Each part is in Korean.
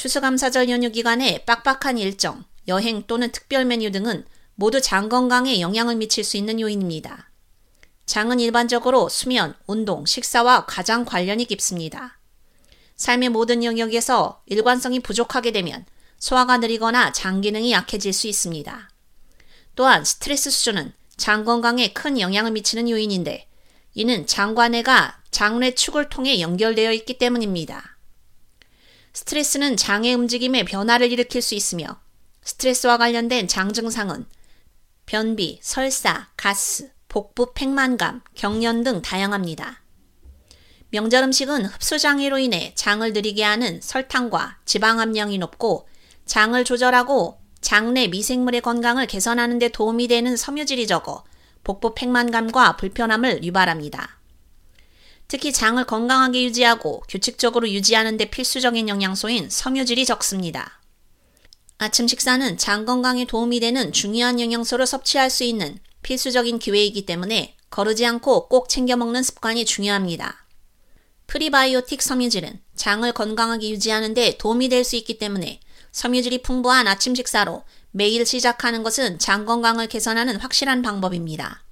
추수감사절 연휴 기간에 빡빡한 일정, 여행 또는 특별 메뉴 등은 모두 장 건강에 영향을 미칠 수 있는 요인입니다. 장은 일반적으로 수면, 운동, 식사와 가장 관련이 깊습니다. 삶의 모든 영역에서 일관성이 부족하게 되면 소화가 느리거나 장 기능이 약해질 수 있습니다. 또한 스트레스 수준은 장 건강에 큰 영향을 미치는 요인인데 이는 장관내가 장뇌 축을 통해 연결되어 있기 때문입니다. 스트레스는 장의 움직임에 변화를 일으킬 수 있으며 스트레스와 관련된 장 증상은 변비, 설사, 가스, 복부 팽만감, 경련 등 다양합니다. 명절 음식은 흡수 장애로 인해 장을 느리게 하는 설탕과 지방 함량이 높고 장을 조절하고 장내 미생물의 건강을 개선하는 데 도움이 되는 섬유질이 적어 복부 팽만감과 불편함을 유발합니다. 특히 장을 건강하게 유지하고 규칙적으로 유지하는 데 필수적인 영양소인 섬유질이 적습니다. 아침 식사는 장 건강에 도움이 되는 중요한 영양소를 섭취할 수 있는 필수적인 기회이기 때문에 거르지 않고 꼭 챙겨 먹는 습관이 중요합니다. 프리바이오틱 섬유질은 장을 건강하게 유지하는 데 도움이 될 수 있기 때문에 섬유질이 풍부한 아침 식사로 매일 시작하는 것은 장 건강을 개선하는 확실한 방법입니다.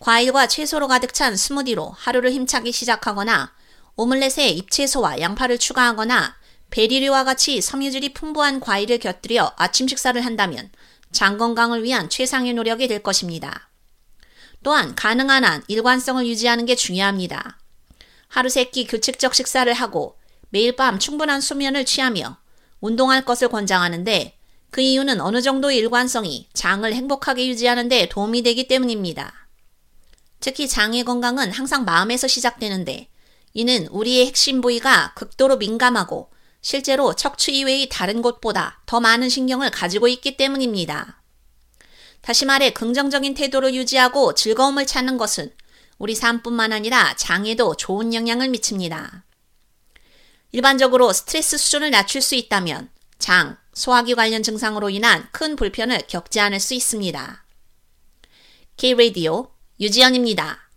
과일과 채소로 가득 찬 스무디로 하루를 힘차게 시작하거나 오믈렛에 잎채소와 양파를 추가하거나 베리류와 같이 섬유질이 풍부한 과일을 곁들여 아침 식사를 한다면 장 건강을 위한 최상의 노력이 될 것입니다. 또한 가능한 한 일관성을 유지하는 게 중요합니다. 하루 세 끼 규칙적 식사를 하고 매일 밤 충분한 수면을 취하며 운동할 것을 권장하는데 그 이유는 어느 정도 일관성이 장을 행복하게 유지하는 데 도움이 되기 때문입니다. 특히 장의 건강은 항상 마음에서 시작되는데 이는 우리의 핵심 부위가 극도로 민감하고 실제로 척추 이외의 다른 곳보다 더 많은 신경을 가지고 있기 때문입니다. 다시 말해 긍정적인 태도를 유지하고 즐거움을 찾는 것은 우리 삶뿐만 아니라 장에도 좋은 영향을 미칩니다. 일반적으로 스트레스 수준을 낮출 수 있다면 장, 소화기 관련 증상으로 인한 큰 불편을 겪지 않을 수 있습니다. K-Radio 유지연입니다.